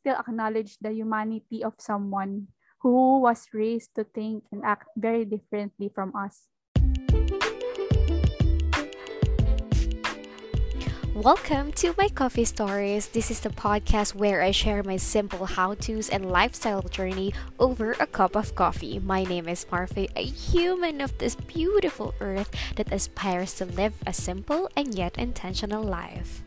still acknowledge the humanity of someone who was raised to think and act very differently from us. Welcome to my coffee stories. This is the podcast where I share my simple how to's and lifestyle journey over a cup of coffee. My name is Marfe, a human of this beautiful earth that aspires to live a simple and yet intentional life.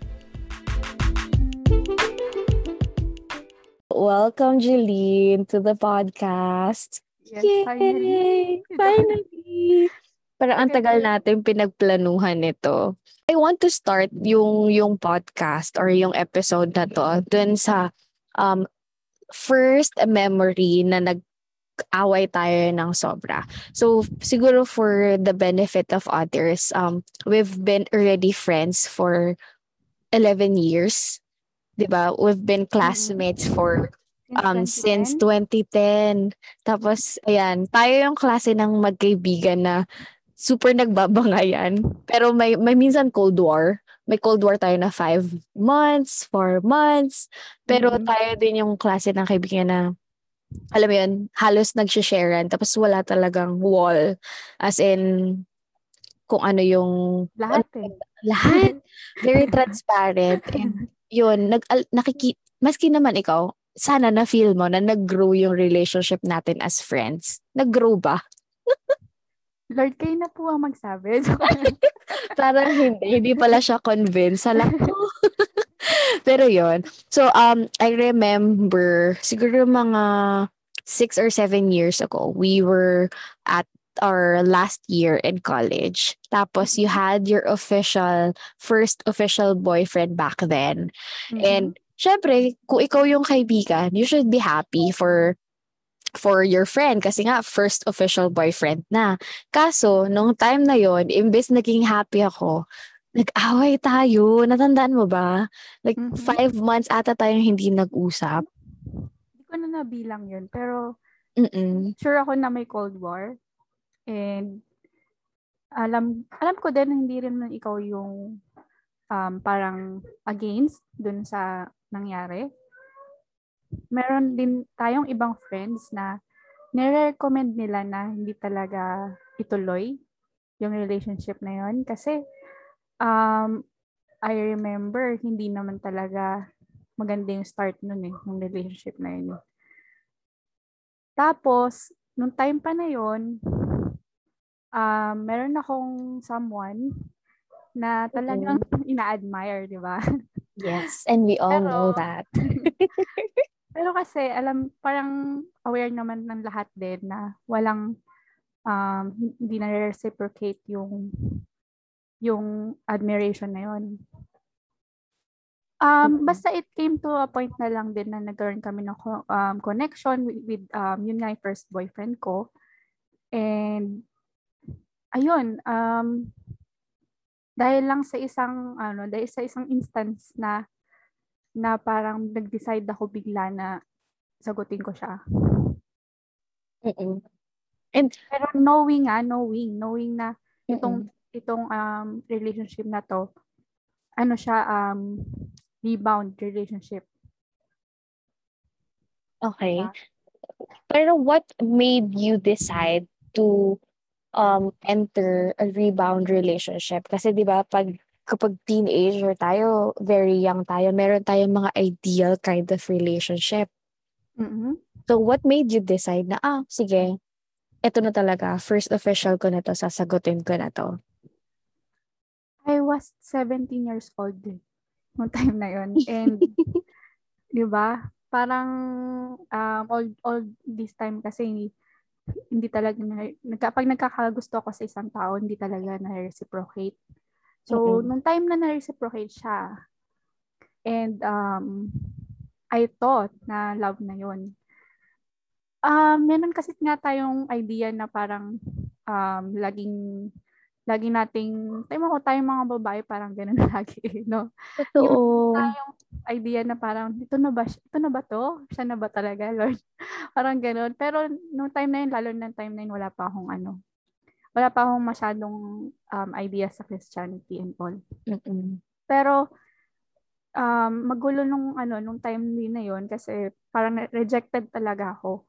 Welcome, Jeline, to the podcast. Yes, Yay! finally. Finally. Parang ang tagal natin pinagplanuhan nito. I want to start yung yung podcast or yung episode na to dun sa um first memory na nag away tayo ng sobra. So siguro for the benefit of others, um we've been already friends for 11 years 'di ba? We've been mm-hmm. classmates for um since 2010. Tapos ayan, tayo yung klase ng magkaibigan na super nagbabangayan. Pero may may minsan cold war. May cold war tayo na five months, four months. Pero mm-hmm. tayo din yung klase ng kaibigan na alam mo yun, halos nagsisharean tapos wala talagang wall. As in, kung ano yung... Lahat eh. Lahat. Very transparent. And yun, nag, nakiki, maski naman ikaw, sana na-feel mo na nag-grow yung relationship natin as friends. Nag-grow ba? Lord, kayo na po ang magsabi. Parang hindi. Hindi pala siya convinced. Hala ko. Pero yon So, um, I remember, siguro mga six or seven years ago, we were at our last year in college. Tapos you had your official, first official boyfriend back then. Mm-hmm. And syempre, kung ikaw yung kaibigan, you should be happy for for your friend kasi nga first official boyfriend na. Kaso, nung time na yon imbes naging happy ako, nag-away tayo. Natandaan mo ba? Like, mm-hmm. five months ata tayong hindi nag-usap. Hindi ko na nabilang yun. Pero, Mm-mm. sure ako na may Cold War. And alam alam ko din hindi rin man ikaw yung um, parang against dun sa nangyari. Meron din tayong ibang friends na nire-recommend nila na hindi talaga ituloy yung relationship na yon kasi um, I remember hindi naman talaga maganda yung start nun eh, yung relationship na yun. Tapos, nung time pa na yon um, meron akong someone na talagang mm-hmm. ina-admire, di ba? Yes, and we all pero, know that. pero kasi, alam, parang aware naman ng lahat din na walang, um, hindi na reciprocate yung yung admiration na yon. Um, basta it came to a point na lang din na nagkaroon kami ng um, connection with, with um, yun nga yung first boyfriend ko. And ayun, um, dahil lang sa isang, ano, dahil sa isang instance na, na parang nag-decide ako bigla na sagutin ko siya. Mm-mm. And, pero knowing ah, knowing, knowing na itong, mm-mm. itong um, relationship na to, ano siya, um, rebound relationship. Okay. Uh, pero what made you decide to um, enter a rebound relationship. Kasi di ba pag kapag teenager tayo, very young tayo, meron tayong mga ideal kind of relationship. Mm-hmm. So what made you decide na, ah, sige, ito na talaga, first official ko na to, sasagutin ko na to? I was 17 years old noong time na yon And, di ba, parang um, all, all this time kasi hindi talaga na, pag nagkakagusto ako sa isang tao, hindi talaga na-reciprocate. So, mm-hmm. nung time na na-reciprocate siya, and um, I thought na love na yun. Um, meron kasi nga tayong idea na parang um, laging lagi nating, tayo mo tayong mga babae parang ganun lagi, no? Totoo. Yung idea na parang, ito na ba, ito na ba to? Siya na ba talaga, Lord? parang ganun. Pero no time na yun, lalo na time na yun, wala pa akong ano, wala pa akong masyadong um, idea sa Christianity and all. Mm-mm. Pero, um, magulo nung ano nung time din na yon kasi parang rejected talaga ako.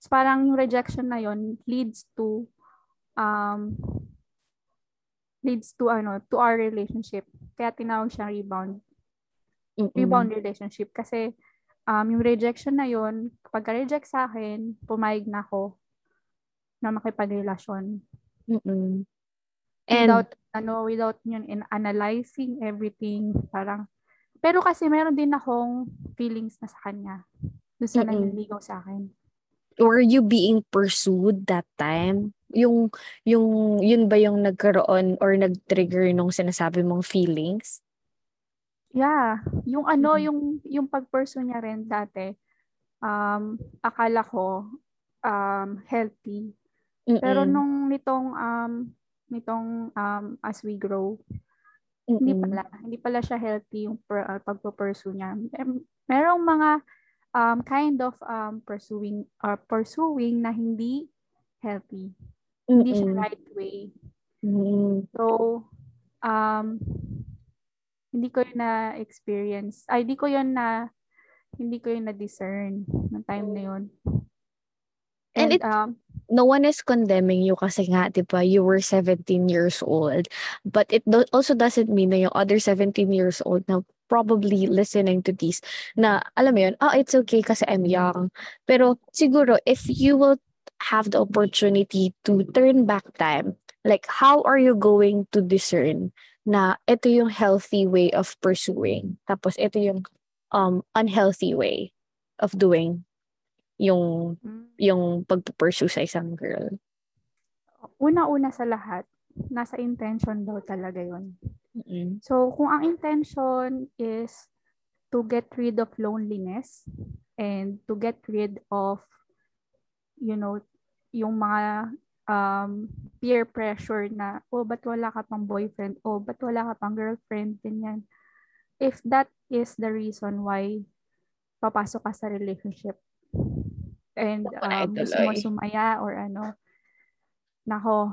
So, parang yung rejection na yon leads to um leads to ano to our relationship. Kaya tinawag siyang rebound. Mm-mm. Rebound relationship kasi um yung rejection na yon kapag reject sa akin, pumayag na ako na makipagrelasyon. Mm-mm. And without ano without yun in analyzing everything parang pero kasi meron din akong feelings na sa kanya doon sa Mm-mm. nanliligaw sa akin were you being pursued that time? Yung yung yun ba yung nagkaroon or nag-trigger nung sinasabi mong feelings? yeah yung ano Mm-mm. yung yung pag-pursue niya rin dati um akala ko um healthy pero Mm-mm. nung nitong um nitong um as we grow hindi Mm-mm. pala hindi pala siya healthy yung per, uh, pagpo-pursue niya Mer- merong mga um kind of um pursuing or pursuing na hindi healthy hindi siya Mm-mm. right way Mm-mm. so um hindi ko yun na experience ay hindi ko yun na hindi ko yun na discern ng time na yun And and, it- um no one is condemning you kasi nga, di ba, you were 17 years old. But it do- also doesn't mean na yung other 17 years old na probably listening to this, na alam mo yun, oh, it's okay kasi I'm young. Pero siguro, if you will have the opportunity to turn back time, like how are you going to discern na ito yung healthy way of pursuing, tapos ito yung um unhealthy way of doing yung yung pagpupursue sa isang girl. una-una sa lahat nasa intention daw talaga yun Mm-mm. So, kung ang intention is to get rid of loneliness and to get rid of, you know, yung mga um, peer pressure na, oh, ba't wala ka pang boyfriend? Oh, ba't wala ka pang girlfriend? Ganyan. If that is the reason why papasok ka sa relationship and um, gusto mo sumaya or ano, nako,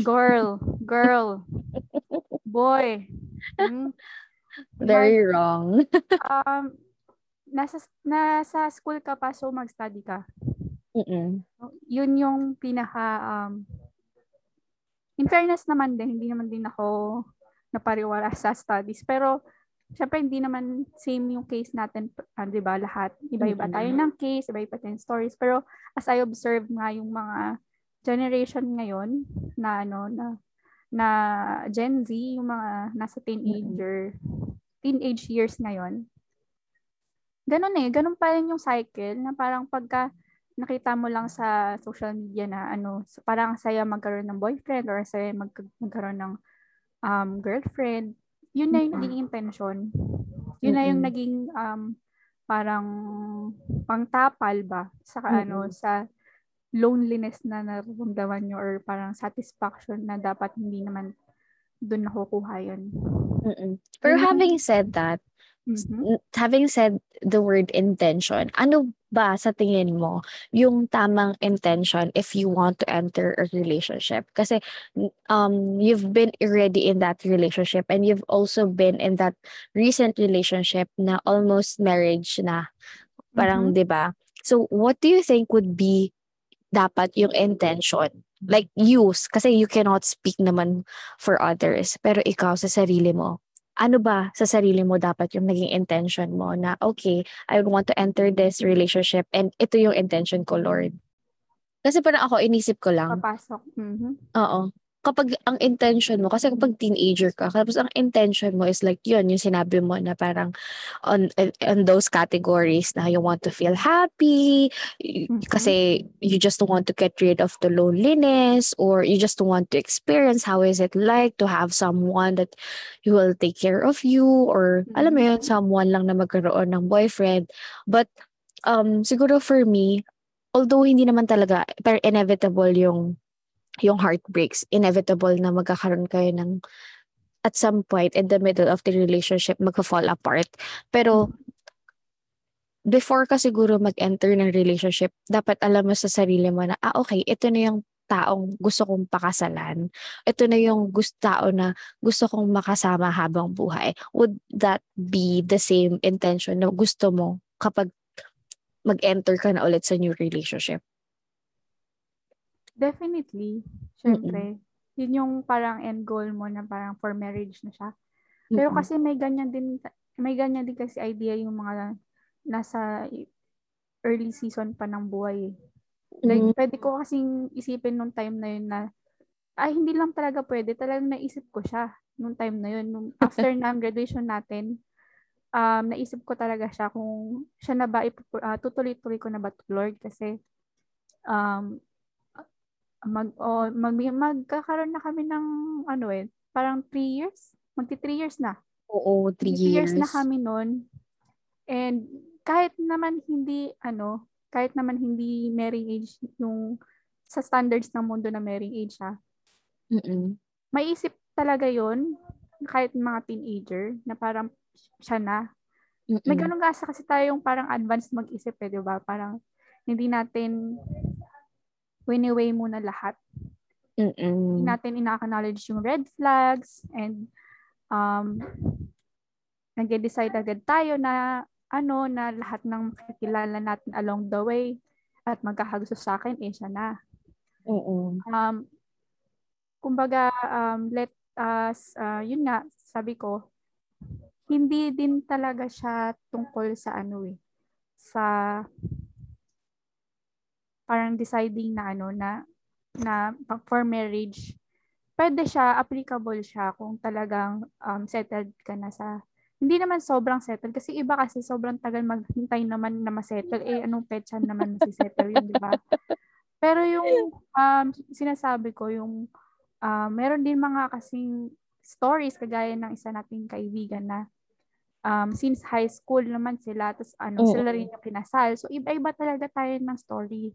girl, girl, boy, hmm, Very wrong. um, nasa, nasa school ka pa, so mag-study ka. Mm-mm. Yun yung pinaka, um, in fairness naman din, hindi naman din ako napariwala sa studies. Pero, syempre, hindi naman same yung case natin, ah, di ba, lahat. Iba-iba Mm-mm. tayo ng case, iba-iba tayong stories. Pero, as I observe nga yung mga generation ngayon, na ano, na na Gen Z, yung mga nasa teenager, teenage years ngayon, ganun eh, ganun pa rin yung cycle na parang pagka nakita mo lang sa social media na ano, parang saya magkaroon ng boyfriend or saya mag magkaroon ng um, girlfriend, yun na yung naging intention. Yun na yung naging um, parang pangtapal ba sa ano sa loneliness na nararamdaman nyo or parang satisfaction na dapat hindi naman doon nakukuha yun. Mm-mm. Pero yung- having said that, Mhm. n- having said the word intention, ano ba sa tingin mo yung tamang intention if you want to enter a relationship? Kasi um you've been already in that relationship and you've also been in that recent relationship na almost marriage na. Parang, Mhm. 'di ba? So what do you think would be dapat yung intention? Like use kasi you cannot speak naman for others, pero ikaw sa sarili mo ano ba sa sarili mo dapat yung naging intention mo na, okay, I want to enter this relationship and ito yung intention ko, Lord. Kasi parang ako, inisip ko lang, Papasok. Mhm. oo, kapag ang intention mo, kasi kapag teenager ka, tapos ang intention mo is like yun, yung sinabi mo na parang on, on those categories na you want to feel happy, Mhm. kasi you just want to get rid of the loneliness, or you just want to experience how is it like to have someone that who will take care of you, or alam mo yun, Mhm. someone lang na magkaroon ng boyfriend. But um, siguro for me, although hindi naman talaga, pero inevitable yung yung heartbreaks, inevitable na magkakaroon kayo ng at some point in the middle of the relationship magka-fall apart. Pero before ka siguro mag-enter ng relationship, dapat alam mo sa sarili mo na, ah okay, ito na yung taong gusto kong pakasalan. Ito na yung gusto tao na gusto kong makasama habang buhay. Would that be the same intention na gusto mo kapag mag-enter ka na ulit sa new relationship? Definitely. Siyempre. Mm-mm. Yun yung parang end goal mo na parang for marriage na siya. Pero Mm-mm. kasi may ganyan din may ganyan din kasi idea yung mga nasa early season pa ng buhay. Like, mm-hmm. pwede ko kasing isipin nung time na yun na, ay, hindi lang talaga pwede. Talagang naisip ko siya nung time na yun. Nung after ng graduation natin, um, naisip ko talaga siya kung siya na ba, uh, tutuloy-tuloy ko na ba to Lord? Kasi, um, mag, oh, mag, magkakaroon na kami ng, ano eh, parang 3 years? Magti 3 years na. Oo, 3 years. years na kami noon. And kahit naman hindi, ano, kahit naman hindi marrying age yung sa standards ng mundo na marrying age ha. Mm-mm. Maisip talaga yon kahit mga teenager na parang siya na. Mm-mm. May ganun kasi kasi tayong parang advanced mag-isip eh, di ba? Parang hindi natin winiweigh muna lahat. Mm-mm. Hindi natin ina-acknowledge yung red flags and um, nag-decide agad tayo na ano na lahat ng makikilala natin along the way at magkakagusto sa akin, eh, siya na. Oo. Um, kumbaga, um, let us, uh, yun nga, sabi ko, hindi din talaga siya tungkol sa ano eh, sa parang deciding na ano na na for marriage pwede siya applicable siya kung talagang um, settled ka na sa hindi naman sobrang settle kasi iba kasi sobrang tagal maghintay naman na masettle eh anong petsa naman masisettle yun di ba? Pero yung um, sinasabi ko yung uh, meron din mga kasing stories kagaya ng isa nating kaibigan na um, since high school naman sila tapos ano mm-hmm. sila rin yung kinasal. So iba-iba talaga tayo ng story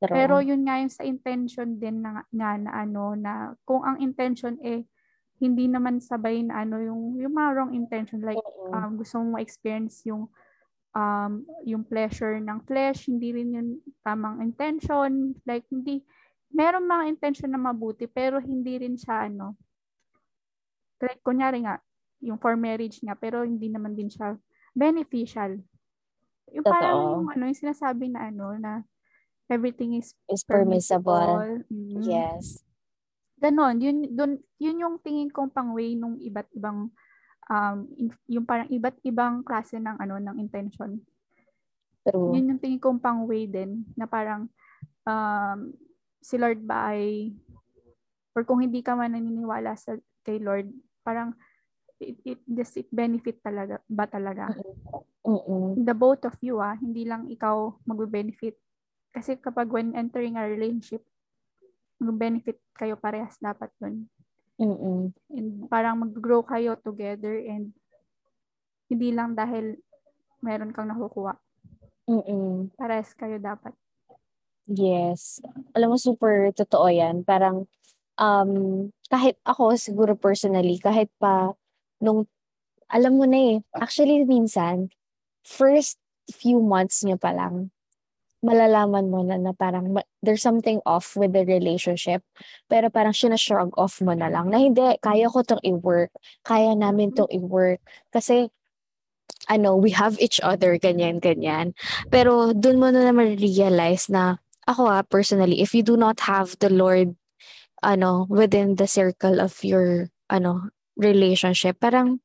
pero yun nga yung sa intention din na, nga na ano na kung ang intention eh hindi naman sabay na ano yung yung mga wrong intention like um, gusto mo experience yung um, yung pleasure ng flesh, hindi rin yung tamang intention. Like, hindi, meron mga intention na mabuti, pero hindi rin siya, ano, like, kunyari nga, yung for marriage nga, pero hindi naman din siya beneficial. Yung Totoo. parang yung, ano, yung sinasabi na, ano, na everything is, is permissible. permissible. Mm-hmm. Yes ganon, yun, dun, yun yung tingin kong pang-way nung iba't ibang, um, yung parang iba't ibang klase ng, ano, ng intention. True. Yun yung tingin kong pang-way din, na parang, um, si Lord ba ay, or kung hindi ka man naniniwala sa, kay Lord, parang, it, it, does it benefit talaga, ba talaga? Uh-uh. The both of you, ah, hindi lang ikaw magbe-benefit. Kasi kapag when entering a relationship, mag-benefit kayo parehas dapat dun. Mm-mm. And parang mag-grow kayo together and hindi lang dahil meron kang nakukuha. Mm-mm. Parehas kayo dapat. Yes. Alam mo, super totoo yan. Parang, um, kahit ako, siguro personally, kahit pa nung, alam mo na eh, actually, minsan, first few months niya pa lang, malalaman mo na, na parang there's something off with the relationship. Pero parang sinashrug off mo na lang na hindi, kaya ko tong i-work. Kaya namin tong i-work. Kasi ano, we have each other, ganyan, ganyan. Pero dun mo na naman realize na ako ah, personally, if you do not have the Lord ano, within the circle of your ano, relationship, parang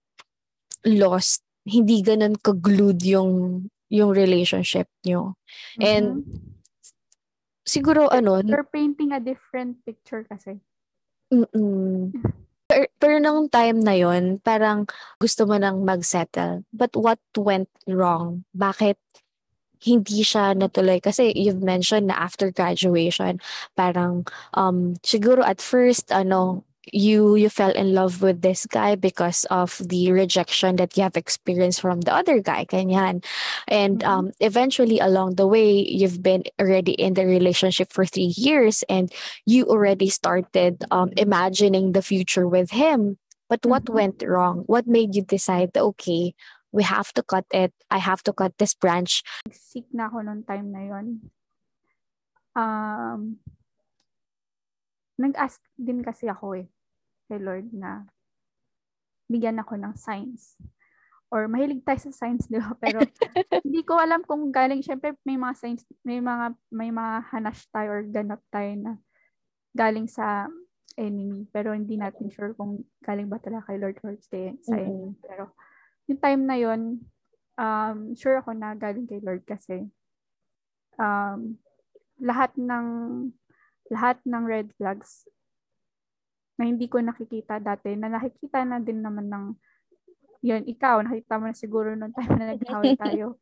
lost. Hindi ganun ka-glued yung yung relationship nyo. Mm-hmm. And siguro ano... You're painting a different picture kasi. Mm-mm. Pero, pero nung time na yon parang gusto mo nang mag-settle. But what went wrong? Bakit hindi siya natuloy? Kasi you've mentioned na after graduation, parang um, siguro at first, ano, you you fell in love with this guy because of the rejection that you have experienced from the other guy kanyan and mm-hmm. um eventually along the way you've been already in the relationship for 3 years and you already started um imagining the future with him. But what mm-hmm. went wrong? What made you decide okay we have to cut it. I have to cut this branch. Sick na ako noong time na yon um nag-ask din kasi ako eh kay Lord na bigyan ako ng signs. Or mahilig tayo sa signs, di ba? Pero hindi ko alam kung galing, syempre may mga signs, may mga, may mga hanash tayo or ganap tayo na galing sa enemy. Pero hindi natin sure kung galing ba talaga kay Lord or sa Mm-mm. enemy. Pero yung time na yon um, sure ako na galing kay Lord kasi um, lahat ng lahat ng red flags na hindi ko nakikita dati, na nakikita na din naman ng yun, ikaw, nakita mo na siguro nung time na nag-away tayo.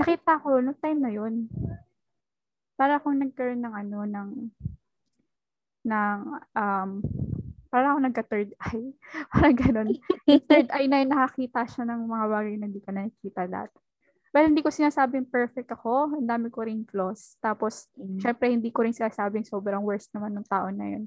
nakita ko nung time na yun. Para akong nagkaroon ng ano, ng ng um, para ako nagka-third eye. Parang ganun. Third eye na yun, nakakita siya ng mga bagay na hindi ka nakikita dati. Well, hindi ko sinasabing perfect ako. Ang dami ko rin flaws. Tapos, Mm. syempre, hindi ko rin sinasabing sobrang worst naman ng tao na yun.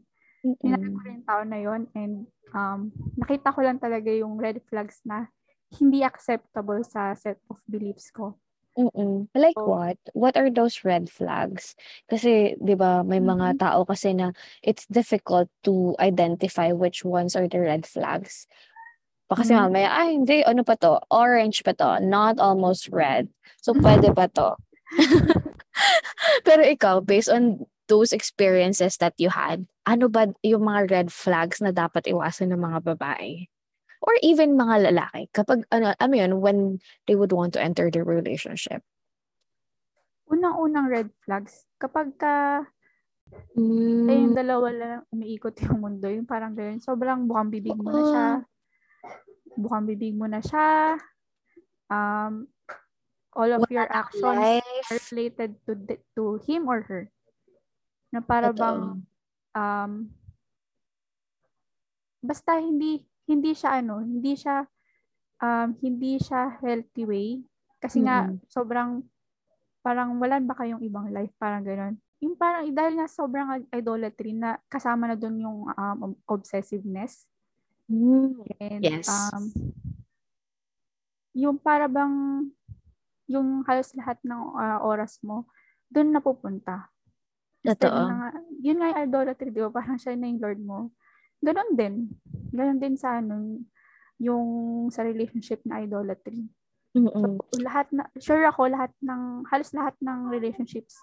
Hinanap ko Mm-mm. rin tao na yun and um, nakita ko lang talaga yung red flags na hindi acceptable sa set of beliefs ko. Mm-mm. Like So, what? What are those red flags? Kasi, di ba, may mga Mhm. tao kasi na it's difficult to identify which ones are the red flags. Pa kasi Mhm. mamaya, ay, hindi, ano pa to? Orange pa to, not almost red. So, pwede pa to. Pero ikaw, based on those experiences that you had, ano ba yung mga red flags na dapat iwasan ng mga babae? Or even mga lalaki, kapag, ano, ano yun, when they would want to enter the relationship. unang-unang red flags, kapag ka Mm, dalawa lang umiikot yung mundo, yung parang ganyan, sobrang bukang bibig mo na siya, bukang bibig mo na siya, um, all of wala your actions are life. related to the- to him or her. Na para bang Totoo. um basta hindi hindi siya ano, hindi siya um hindi siya healthy way kasi nga Mm-mm. sobrang parang wala ba kayong ibang life parang gano'n. Yung parang dahil nga sobrang idolatry na kasama na doon yung um, obsessiveness Mm, and Yes. um yung para bang yung halos lahat ng ah, oras mo doon napupunta. Totoo. na, yun nga yung idolatry, di ba? Parang siya na yung Lord mo. Ganon din. Ganon din sa ano, yung sa relationship na idolatry. Mm-mm. So, lahat na, sure ako, lahat ng, halos lahat ng relationships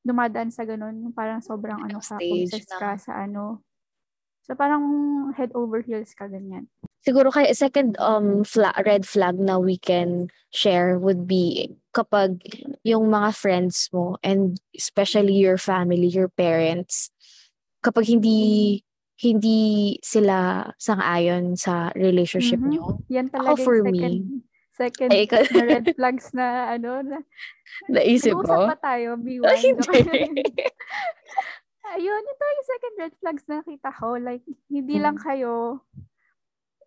dumadaan sa ganon, yung parang sobrang ano ka, obsessed ka sa ano. So, parang head over heels ka ganyan. Siguro kaya second um fla- red flag na we can share would be kapag yung mga friends mo and especially your family, your parents, kapag hindi hindi sila sang-ayon sa relationship Mhm. nyo. Yan Ako talaga for yung second, me, second ay ikaw, na red flags na ano, na, naisip nag-uusap mo? pa tayo, B1. Ay, hindi. Ayun, ito yung second red flags na nakita ko. Like, hindi lang Mm. kayo,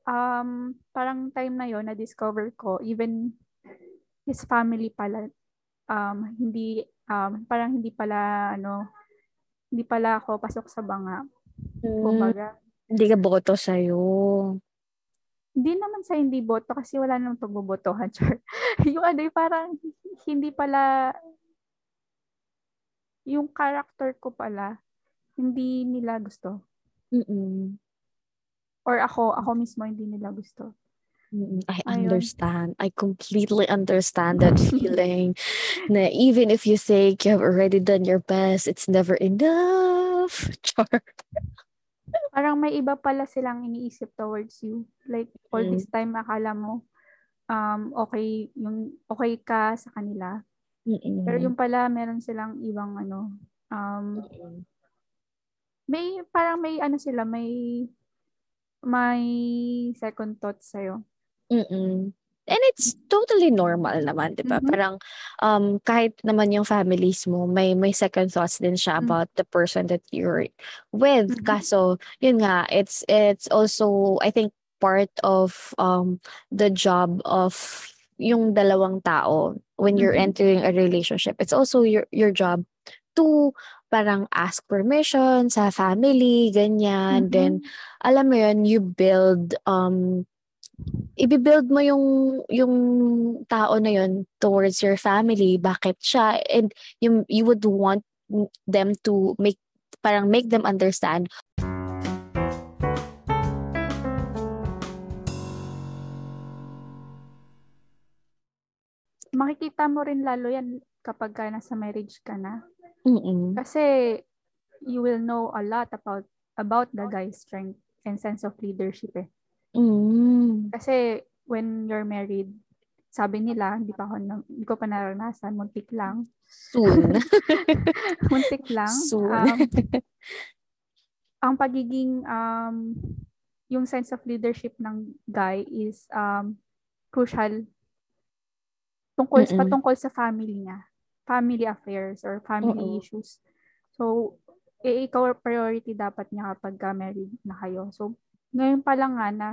um, parang time na yon na-discover ko, even his family pala, um, hindi, um, parang hindi pala, ano, hindi pala ako pasok sa banga. Mm, Kumbaga, Hindi ka boto sa'yo. hindi naman sa hindi boto kasi wala namang pagbobotohan, Char. yung ano, yung parang hindi pala, yung character ko pala, hindi nila gusto. Mm-mm. Or ako, ako mismo hindi nila gusto. Mm, I Ayun. understand. I completely understand that feeling. na even if you think you have already done your best, it's never enough. Char. Parang may iba pala silang iniisip towards you. Like, all Mm. this time, akala mo, um, okay, yung, okay ka sa kanila. Mm-mm. Pero yung pala, meron silang ibang, ano, um, Mm-mm. May, parang may, ano sila, may, may second thoughts sa'yo. Mm-mm. And it's totally normal naman, di ba? Mhm. Parang um, kahit naman yung families mo, may may second thoughts din siya Mm. about the person that you're with. Mhm. Kaso, yun nga, it's it's also, I think, part of um the job of yung dalawang tao when you're Mhm. entering a relationship. It's also your your job to parang ask permission sa family, ganyan. Then, Mhm. alam mo yun, you build um i-build mo yung yung tao na yun towards your family bakit siya and you, you would want them to make parang make them understand makikita mo rin lalo yan kapag ka nasa marriage ka na. Mm-mm. Kasi you will know a lot about about the guy's strength and sense of leadership eh. Mm. Kasi when you're married, sabi nila, hindi pa ako, na- hindi ko pa naranasan, muntik lang. Soon. muntik lang. Soon. Um, ang pagiging, um, yung sense of leadership ng guy is um, crucial tungkol Mm-mm. patungkol sa family niya. Family affairs or family Oo. issues. So, eh, ikaw priority dapat niya kapag ka married na kayo. So, ngayon pa lang nga na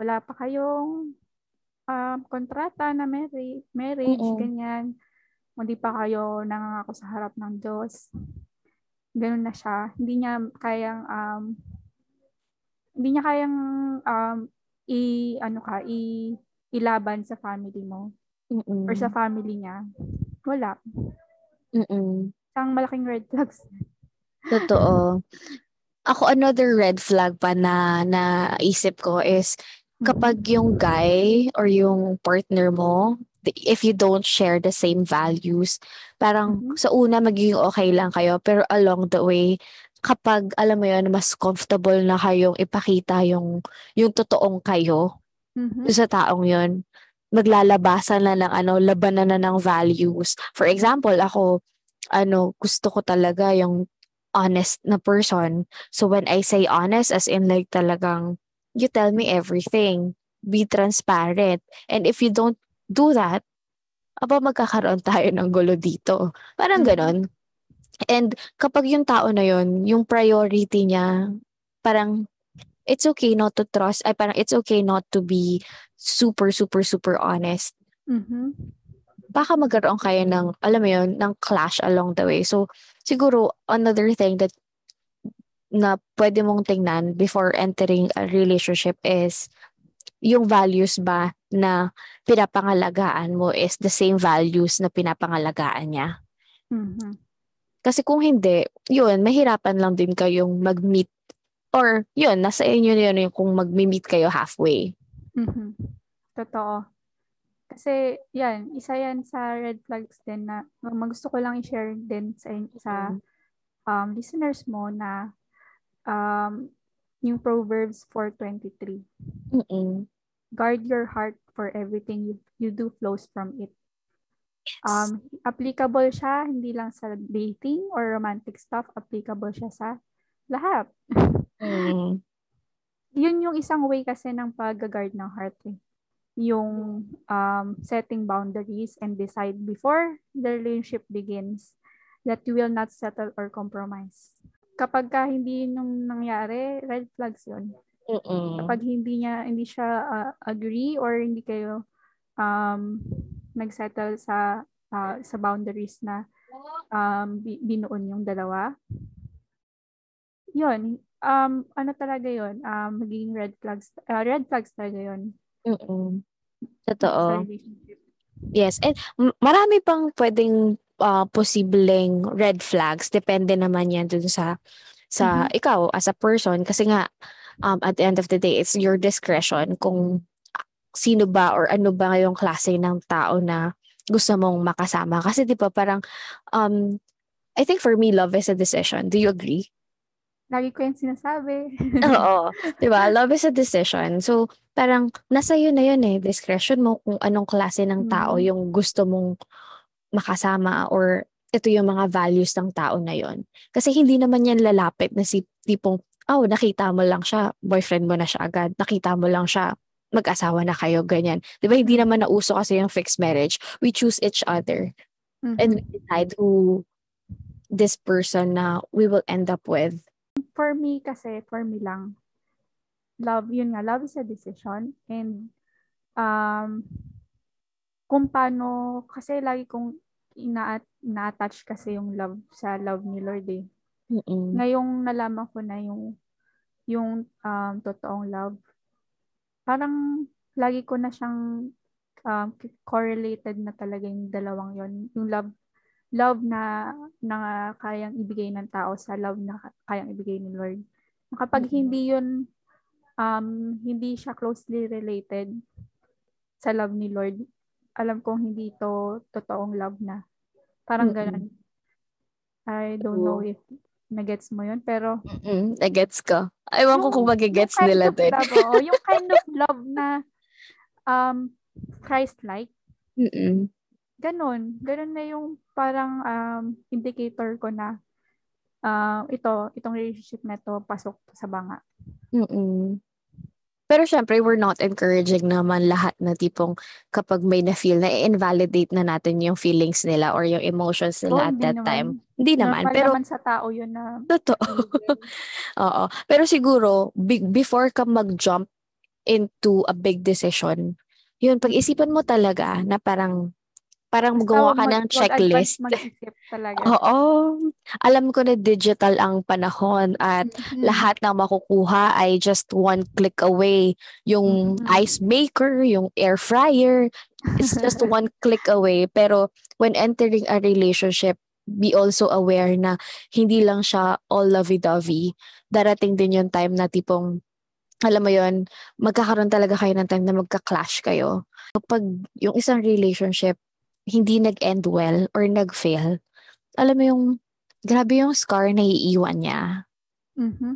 wala pa kayong um, kontrata na marriage, marriage Oo. ganyan. Hindi pa kayo nangangako sa harap ng Diyos. Ganun na siya. Hindi niya kayang um, hindi niya kayang um, i ano ka i ilaban sa family mo Mm-mm. or sa family niya. Wala. Mm-mm. Isang malaking red flags. Totoo. Ako, another red flag pa na naisip ko is kapag yung guy or yung partner mo, if you don't share the same values, parang Mhm. sa una magiging okay lang kayo, pero along the way, kapag alam mo yun, mas comfortable na kayong ipakita yung, yung totoong kayo Mhm. sa taong yun, maglalabasan na ng ano, labanan na ng values. For example, ako, ano, gusto ko talaga yung honest na person. So when I say honest, as in like talagang, you tell me everything. Be transparent. And if you don't do that, aba magkakaroon tayo ng gulo dito. Parang Mhm. ganon. And kapag yung tao na yun, yung priority niya, parang it's okay not to trust, ay parang it's okay not to be super, super, super honest. Mhm. Baka magkaroon kayo ng, alam mo yun, ng clash along the way. So, siguro, another thing that na pwede mong tingnan before entering a relationship is yung values ba na pinapangalagaan mo is the same values na pinapangalagaan niya. Mhm. Kasi kung hindi, yun, mahirapan lang din kayong mag-meet or yun, nasa inyo na yun yung kung mag-meet kayo halfway. Mhm. Totoo. Kasi, yan, isa yan sa red flags din na gusto ko lang i-share din sa, sa um, listeners mo na um, yung Proverbs 4.23. Mm-mm. Guard your heart for everything you, you do flows from it. Um, applicable siya hindi lang sa dating or romantic stuff, applicable siya sa lahat. Mm. Yun yung isang way kasi ng pag-guard ng heart eh. Yung um, setting boundaries and decide before the relationship begins that you will not settle or compromise. Kapag ka hindi yun yung nangyari, red flags yun. Mm-mm. Kapag hindi niya hindi siya uh, agree or hindi kayo um, nagsettle sa uh, sa boundaries na um, bi- binuon yung dalawa. Yun, um, ano talaga yun? Um, magiging red flags, uh, red flags talaga yun. Mm-mm. Totoo. Yes. And marami pang pwedeng ah, posibleng red flags. Depende naman yan dun sa sa ikaw as a person. Kasi nga, um, at the end of the day, it's your discretion kung sino ba or ano ba yung klase ng tao na gusto mong makasama. Kasi di ba parang, um, I think for me, love is a decision. Do you agree? Lagi ko yung sinasabi. Oo. Di ba? Love is a decision. So, parang nasa yun na yun eh. Discretion mo kung anong klase ng tao Mhm. yung gusto mong makasama or ito yung mga values ng tao na yon. Kasi hindi naman yan lalapit na si tipong, oh, nakita mo lang siya, boyfriend mo na siya agad. Nakita mo lang siya, mag-asawa na kayo, ganyan. Di ba? Hindi naman nauso kasi yung fixed marriage. We choose each other Mhm. and we decide who this person na we will end up with. For me kasi, for me lang, love, yun nga, love is a decision. And, um, kung paano, kasi lagi kong ina- ina-attach kasi yung love sa love ni Lord eh. Mm-mm. Ngayong nalaman ko na yung, yung um, totoong love, parang lagi ko na siyang um, correlated na talaga yung dalawang yon Yung love love na na kayang ibigay ng tao sa love na kayang ibigay ni Lord. Kapag Mm-mm. hindi yun um hindi siya closely related sa love ni Lord, alam kong hindi to totoong love na. Parang Mm-mm. ganun. I don't know if nagets mo yun, pero Mm, nagets ko. Ewan ko kung magigets nila din. love, oo, yung kind of love na um Christ-like, Mm-mm. Ganun. Ganun na yung parang um, indicator ko na uh, ito, itong relationship na to pasok sa banga. Mm-mm. Pero syempre, we're not encouraging naman lahat na tipong kapag may na-feel na i-invalidate na natin yung feelings nila or yung emotions nila at hindi that naman. time. Hindi naman. Normal Pero, naman sa tao yun na totoo. Oo. Pero siguro, big, before ka mag-jump into a big decision, yun, pag-isipan mo talaga na parang, parang Basta gumawa ka mag- ng checklist. mag-isip talaga. Oo. Alam ko na digital ang panahon at Mhm. lahat na makukuha ay just one click away. Yung Mhm. ice maker, yung air fryer, it's just one click away. Pero when entering a relationship, be also aware na hindi lang siya all lovey-dovey. Darating din yung time na tipong, alam mo yon magkakaroon talaga kayo ng time na magka-clash kayo. Kapag yung isang relationship, hindi nag-end well or nag-fail, alam mo yung, grabe yung scar na iiwan niya. Mhm.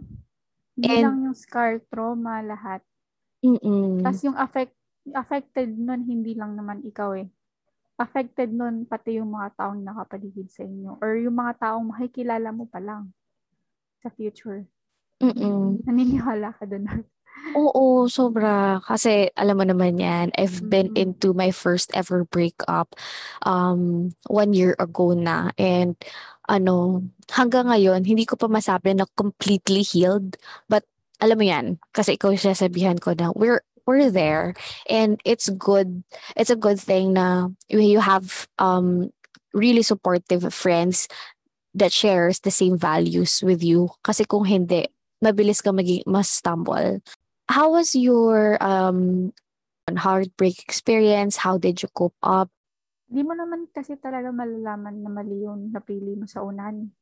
Hindi And- lang yung scar, trauma, lahat. Mm-mm. Tapos yung affect, affected nun, hindi lang naman ikaw eh. Affected nun pati yung mga taong nakapaligid sa inyo or yung mga taong makikilala mo pa lang sa future. Mm-mm. Naniniwala ka dun. Oo, sobra. Kasi alam mo naman yan, I've been Mm. into my first ever breakup um, one year ago na. And ano, hanggang ngayon, hindi ko pa masabi na completely healed. But alam mo yan, kasi ikaw yung sasabihan ko na we're we're there and it's good it's a good thing na you you have um really supportive friends that shares the same values with you kasi kung hindi mabilis ka maging mas stumble how was your um heartbreak experience how did you cope up Di mo naman kasi talaga malalaman na mali yung napili mo sa unan.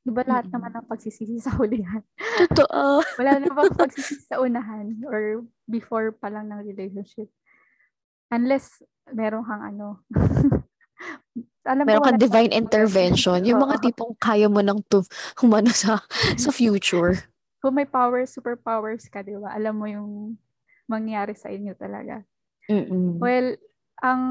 Di ba lahat Mm-mm. naman ng pagsisisi sa hulihan? totoo Wala na bang pagsisisi sa unahan or before pa lang ng relationship? Unless meron kang ano. Alam meron kang divine intervention yung mga tipong kaya mo nang to humano sa sa future Kung may powers, superpowers ka, di ba? Alam mo yung mangyari sa inyo talaga. Mm-mm. Well, ang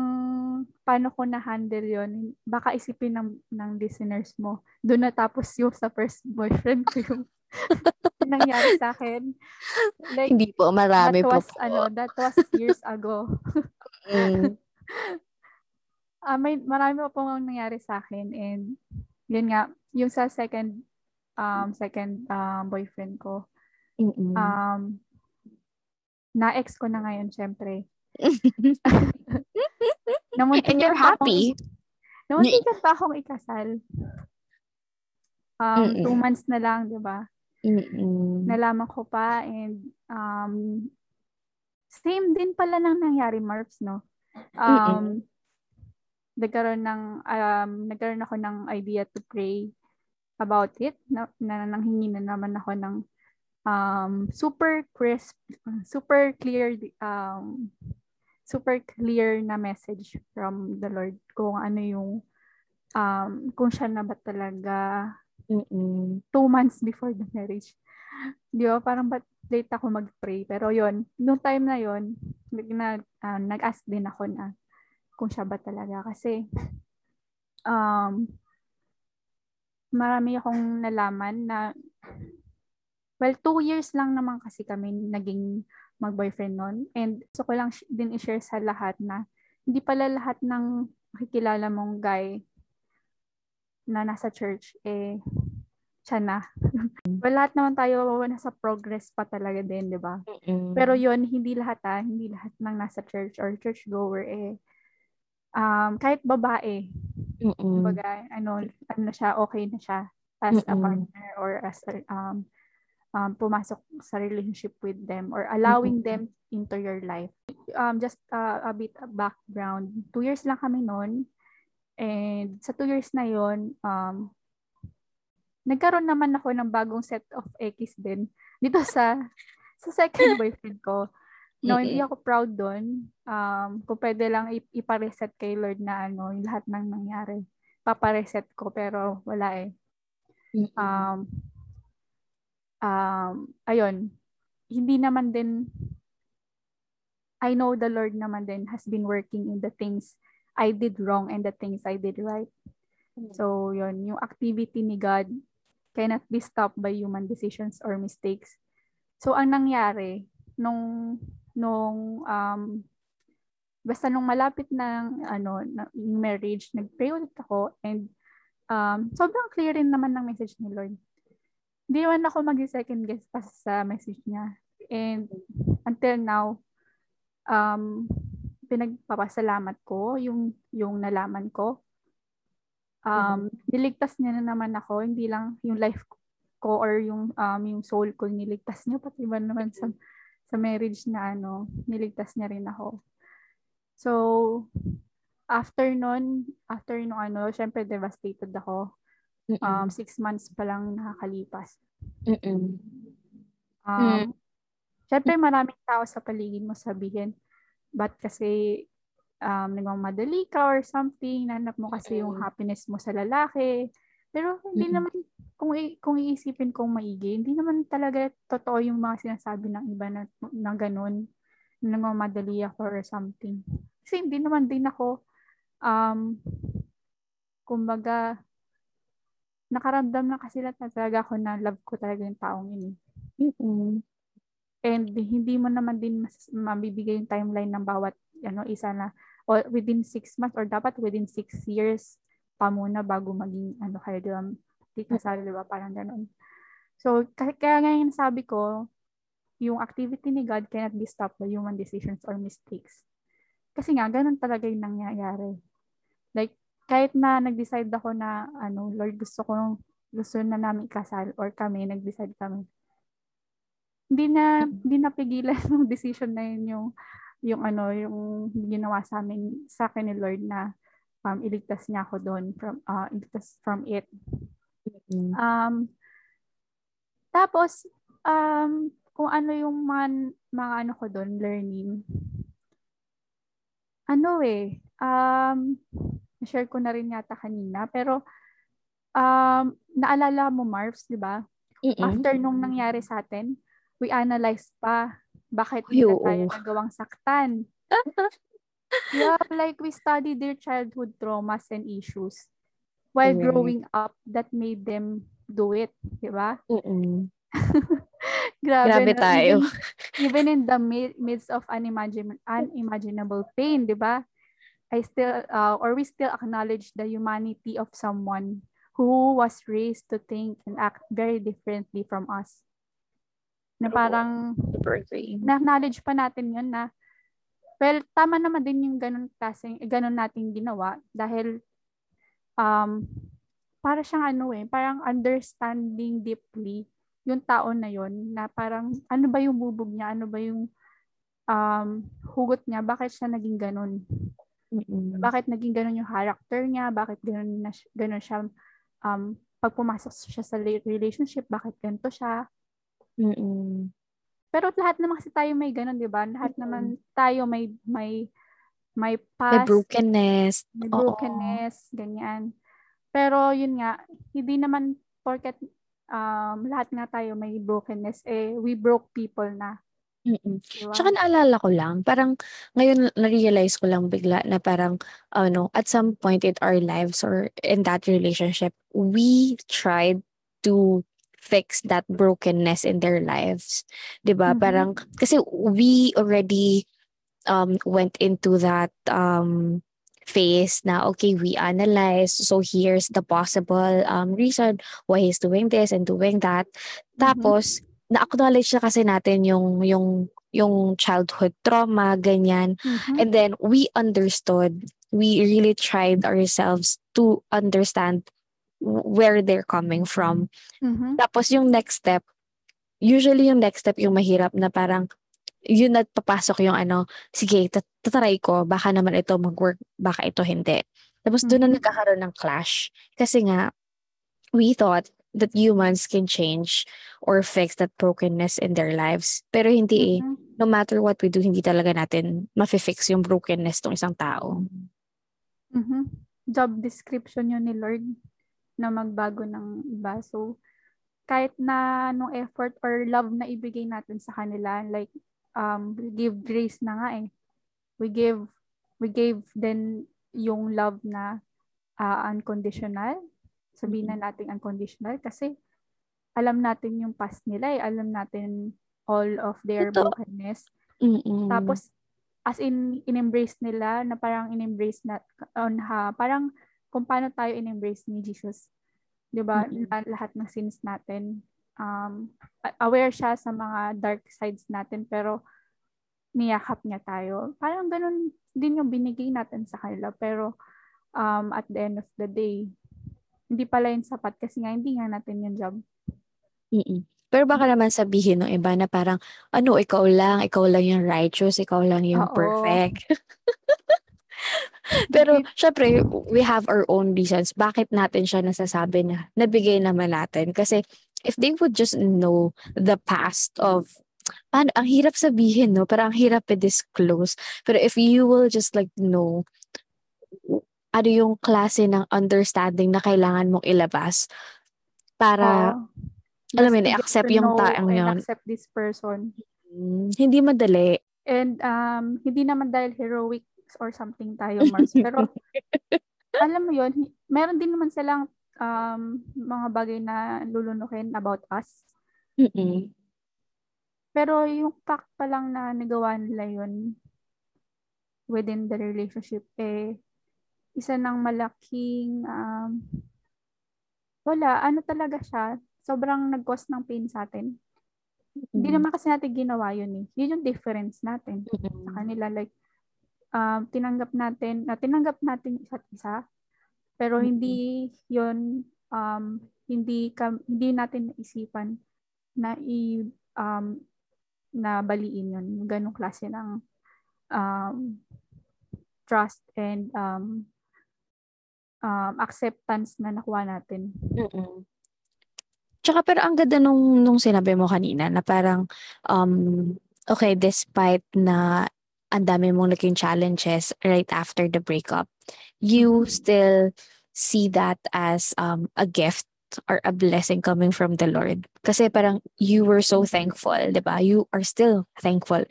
paano ko na-handle yon baka isipin ng, ng listeners mo, doon natapos yung sa first boyfriend ko yung nangyari sa akin. Like, hindi po marami that po was, po ano, that was years ago. Mm. Ah, may marami pa pong nangyari sa akin and yun nga, yung sa second um second um boyfriend ko, Mm-mm. um na ex ko na ngayon syempre. and you're happy Namuntikan pa akong ikasal. Um, two Mm-mm. months na lang, di ba? Mm-mm. Nalaman ko pa and um, same din pala nang nangyari, Marps, no? Um, nagkaroon ng, um, nagkaroon ako ng idea to pray about it. Na, na nanghingi na naman ako ng um, super crisp, super clear, um, super clear na message from the Lord kung ano yung, um, kung siya na ba talaga Mm-mm. two months before the marriage. Di ba? Parang ba't late ako mag-pray. Pero yon nung time na yon nag, nag, ah, nag-ask din ako na kung siya ba talaga. Kasi, um, marami akong nalaman na, well, two years lang naman kasi kami naging mag-boyfriend nun. And gusto ko lang din i-share sa lahat na hindi pala lahat ng makikilala mong guy na nasa church, eh, siya na. well, lahat naman tayo nasa progress pa talaga din, di ba? Pero yon hindi lahat ah, hindi lahat ng nasa church or church goer eh um kahit babae, Mm-mm. kumbaga ano ano na siya, okay na siya as a Mm-mm. partner or as a, um um pumasok sa relationship with them or allowing them into your life. Um just uh, a bit of background. Two years lang kami noon And sa two years na yon um, nagkaroon naman ako ng bagong set of X din dito sa sa second boyfriend ko. No, hindi ako proud doon. Um, kung pwede lang ipa-reset kay Lord na ano, yung lahat ng nangyari. Papa-reset ko pero wala eh. Um, um, ayun, hindi naman din I know the Lord naman din has been working in the things I did wrong and the things I did right. Mm. So, yun, yung activity ni God cannot be stopped by human decisions or mistakes. So, ang nangyari, nung, nung, um, basta nung malapit ng, ano, yung marriage, nag-pray ulit ako and um, sobrang clear rin naman ng message ni Lord. Hindi naman ako mag-second guess pa sa message niya. And until now, um, pinagpapasalamat ko yung yung nalaman ko. Um, mm-hmm. niligtas niya na naman ako, hindi lang yung life ko or yung um, yung soul ko niligtas niya pati ba naman sa sa marriage na ano, niligtas niya rin ako. So after nun, after nung ano, syempre devastated ako. Um, Mm-mm. six months pa lang nakakalipas. Mm-mm. Um, mm. Syempre, maraming tao sa paligid mo sabihin, ba't kasi um, nagmamadali ka or something, nanap mo kasi yung happiness mo sa lalaki. Pero hindi mm-hmm. naman, kung, kung iisipin kong maigi, hindi naman talaga totoo yung mga sinasabi ng iba na, na ganun, na nagmamadali ako or something. Kasi hindi naman din ako, um, kumbaga, nakaramdam na kasi na talaga ako na love ko talaga yung taong yun. Mm-hmm. And hindi mo naman din mas, mabibigay yung timeline ng bawat ano, isa na or within six months or dapat within six years pa muna bago maging ano kayo di ba? Di kasal, di ba? Parang ganun. So, kaya, kaya ngayon sabi ko, yung activity ni God cannot be stopped by human decisions or mistakes. Kasi nga, ganun talaga yung nangyayari. Like, kahit na nag-decide ako na, ano, Lord, gusto ko, gusto na namin kasal or kami, nag-decide kami hindi na hindi napigilan ng decision na yun yung yung ano yung ginawa sa amin sa akin ni Lord na um, iligtas niya ako doon from uh, iligtas from it. Mm-hmm. Um tapos um kung ano yung mga mga ano ko doon learning ano eh um share ko na rin yata kanina pero um naalala mo Marvs di ba after nung nangyari sa atin we analyze pa bakit hindi tayo nagawang saktan. yeah, like we study their childhood traumas and issues while mm. growing up that made them do it, di ba? Grabe, Grabe na, tayo. Even, even in the midst of unimagin- unimaginable pain, di ba? I still, uh, or we still acknowledge the humanity of someone who was raised to think and act very differently from us. Na parang. Na-acknowledge pa natin yun na, well, tama naman din yung ganun klaseng, ganun nating ginawa dahil, um, para siyang ano eh, parang understanding deeply yung tao na yon na parang ano ba yung bubog niya, ano ba yung um, hugot niya, bakit siya naging ganun. Mm-hmm. Bakit naging ganun yung character niya, bakit ganun, na, ganun siya um, pag pumasok siya sa relationship, bakit ganito siya. Mm. Pero lahat naman kasi tayo may ganun, 'di ba? Lahat naman tayo may may may past, may brokenness. May brokenness, Oo. ganyan. Pero yun nga, hindi naman porket um, lahat nga tayo may brokenness, eh, we broke people na. Mm. Diba? Tsaka naalala ko lang, parang ngayon na-realize ko lang bigla na parang ano, at some point in our lives or in that relationship, we tried to fix that brokenness in their lives. 'Di ba? Mm-hmm. Parang kasi we already um went into that um phase na okay we analyze so here's the possible um reason why he's doing this and doing that mm-hmm. tapos na-acknowledge na kasi natin yung yung yung childhood trauma ganyan mm-hmm. and then we understood we really tried ourselves to understand where they're coming from. Mm-hmm. Tapos yung next step, usually yung next step yung mahirap na parang yun at papasok yung ano, sige, tatry ko, baka naman ito mag-work, baka ito hindi. Tapos doon na Mhm. nagkakaroon ng clash. Kasi nga, we thought that humans can change or fix that brokenness in their lives. Pero hindi eh. Mhm. No matter what we do, hindi talaga natin mafi-fix yung brokenness ng isang tao. Mhm. Job description yun ni Lord na magbago ng iba. So, kahit na anong effort or love na ibigay natin sa kanila, like, um, we give grace na nga eh. We give, we gave then yung love na ah, unconditional. Sabihin na natin unconditional kasi alam natin yung past nila eh. Alam natin all of their Totoo. brokenness. Mm-mm. Tapos, as in, in-embrace nila, na parang in-embrace na, on ha, parang kung paano tayo in-embrace ni Jesus. 'Di ba Mm-mm. Na lahat ng sins natin. Um, aware siya sa mga dark sides natin, pero niyakap niya tayo. Parang ganun din yung binigay natin sa kanila. Pero, um, at the end of the day, hindi pala yun sapat kasi nga hindi nga natin yung job. Mm-mm. Pero baka naman sabihin ng iba na parang, ano, ikaw lang, ikaw lang yung righteous, ikaw lang yung Oo. perfect. Pero, syempre, we have our own reasons. Bakit natin siya nasasabi na nabigay naman natin? Kasi, if they would just know the past of, paano, ang hirap sabihin, no? Parang ang hirap i-disclose. Pero if you will just like know, ano yung klase ng understanding na kailangan mong ilabas para Oo. alam mo yun, to yung taong yun. accept this person. Mm, hindi madali. And um, hindi naman dahil heroic or something tayo, Mars. Pero, alam mo yun, meron din naman silang um, mga bagay na lulunukin about us. Mm-mm. Pero yung fact pa lang na nagawa nila yun within the relationship, eh, isa ng malaking, um, wala, ano talaga siya, sobrang nag-cause ng pain sa atin. Hindi Mm. naman kasi natin ginawa yun eh. Yun yung difference natin sa Mm-mm. kanila. Like, um, tinanggap natin, na tinanggap natin isa't isa, pero Mm-mm. hindi yun, um, hindi, ka, hindi natin naisipan na i, um, na baliin. Yung ganong klase ng um, trust and um, um, acceptance na nakuha natin. Mm-mm. Tsaka pero ang ganda nung, nung sinabi mo kanina na parang, um, okay, despite na ang dami mong naging challenges right after the breakup, you still see that as um, a gift or a blessing coming from the Lord. Kasi parang you were so thankful, di ba? You are still thankful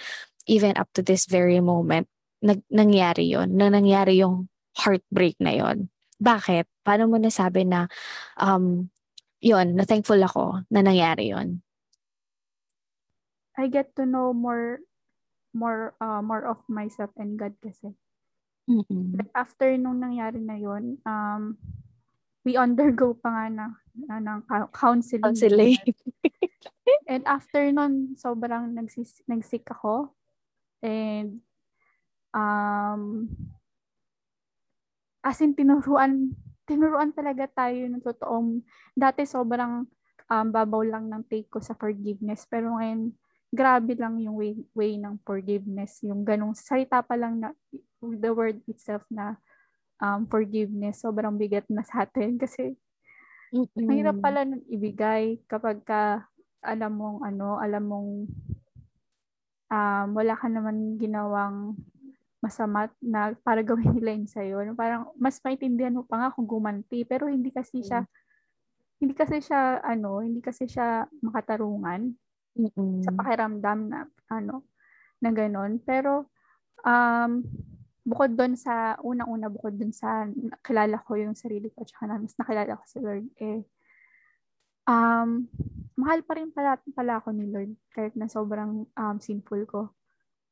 even up to this very moment. Nag, nangyari yon na nangyari yung heartbreak na yon Bakit? Paano mo nasabi na um, yun, na thankful ako na nangyari yun. I get to know more more uh, more of myself and God kasi. Mm-mm. Like after nung nangyari na yun, um, we undergo pa nga na, na ng cou- counseling. Counseling. And after nun, sobrang nagsis, nagsick ako. And um, as in tinuruan, tinuruan talaga tayo ng totoong, dati sobrang um, babaw lang ng take ko sa forgiveness. Pero ngayon, grabe lang yung way, way ng forgiveness. Yung ganong salita pa lang na, the word itself na um, forgiveness, sobrang bigat na sa atin. Kasi Mm-mm. ang hirap pala nun ibigay kapag ka alam mong ano, alam mong um, wala ka naman ginawang masama na para gawin nila yun sa'yo. No, Parang mas maintindihan mo pa nga kung gumanti. Pero hindi kasi siya, hindi kasi siya, ano, hindi kasi siya makatarungan Mm-mm. sa pakiramdam na, ano, na ganun. Pero, um, bukod doon sa, unang-una bukod doon sa, nakilala ko yung sarili ko, tsaka na, mas nakilala ko si Lord, eh, um, mahal pa rin pala, pala ako ni Lord, kahit na sobrang um, sinful ko.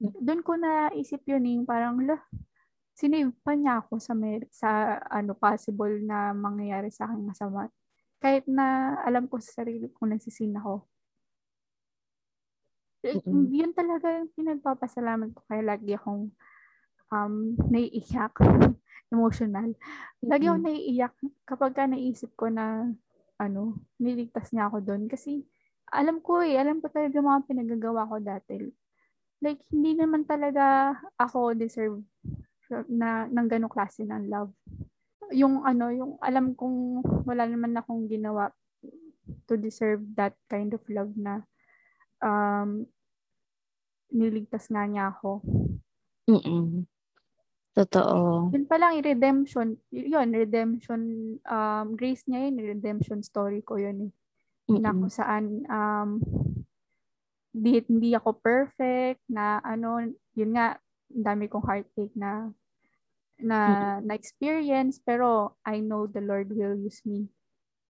Doon ko naisip yun eh, parang, lah, sinave pa niya ako sa, mer- sa ano, possible na mangyayari sa akin masama. Kahit na alam ko sa sarili ko nagsisin ako. Eh, Mm-mm. Yun talaga yung pinagpapasalamat ko kaya lagi akong um, naiiyak, emotional. Lagi akong Mm-mm. naiiyak kapag ka naisip ko na ano, niligtas niya ako doon. Kasi alam ko eh, alam ko talaga mga pinagagawa ko dati. Like, hindi naman talaga ako deserve na ng ganong klase ng love. yung ano, yung alam kong wala naman akong ginawa to deserve that kind of love na um, niligtas nga niya ako. Mm-mm. Totoo. Yun pa lang, redemption, yun, redemption, um, grace niya yun, redemption story ko yun eh. Na Mm-mm. kung saan, um, di, hindi ako perfect, na ano, yun nga, dami kong heartache na na na experience pero I know the Lord will use me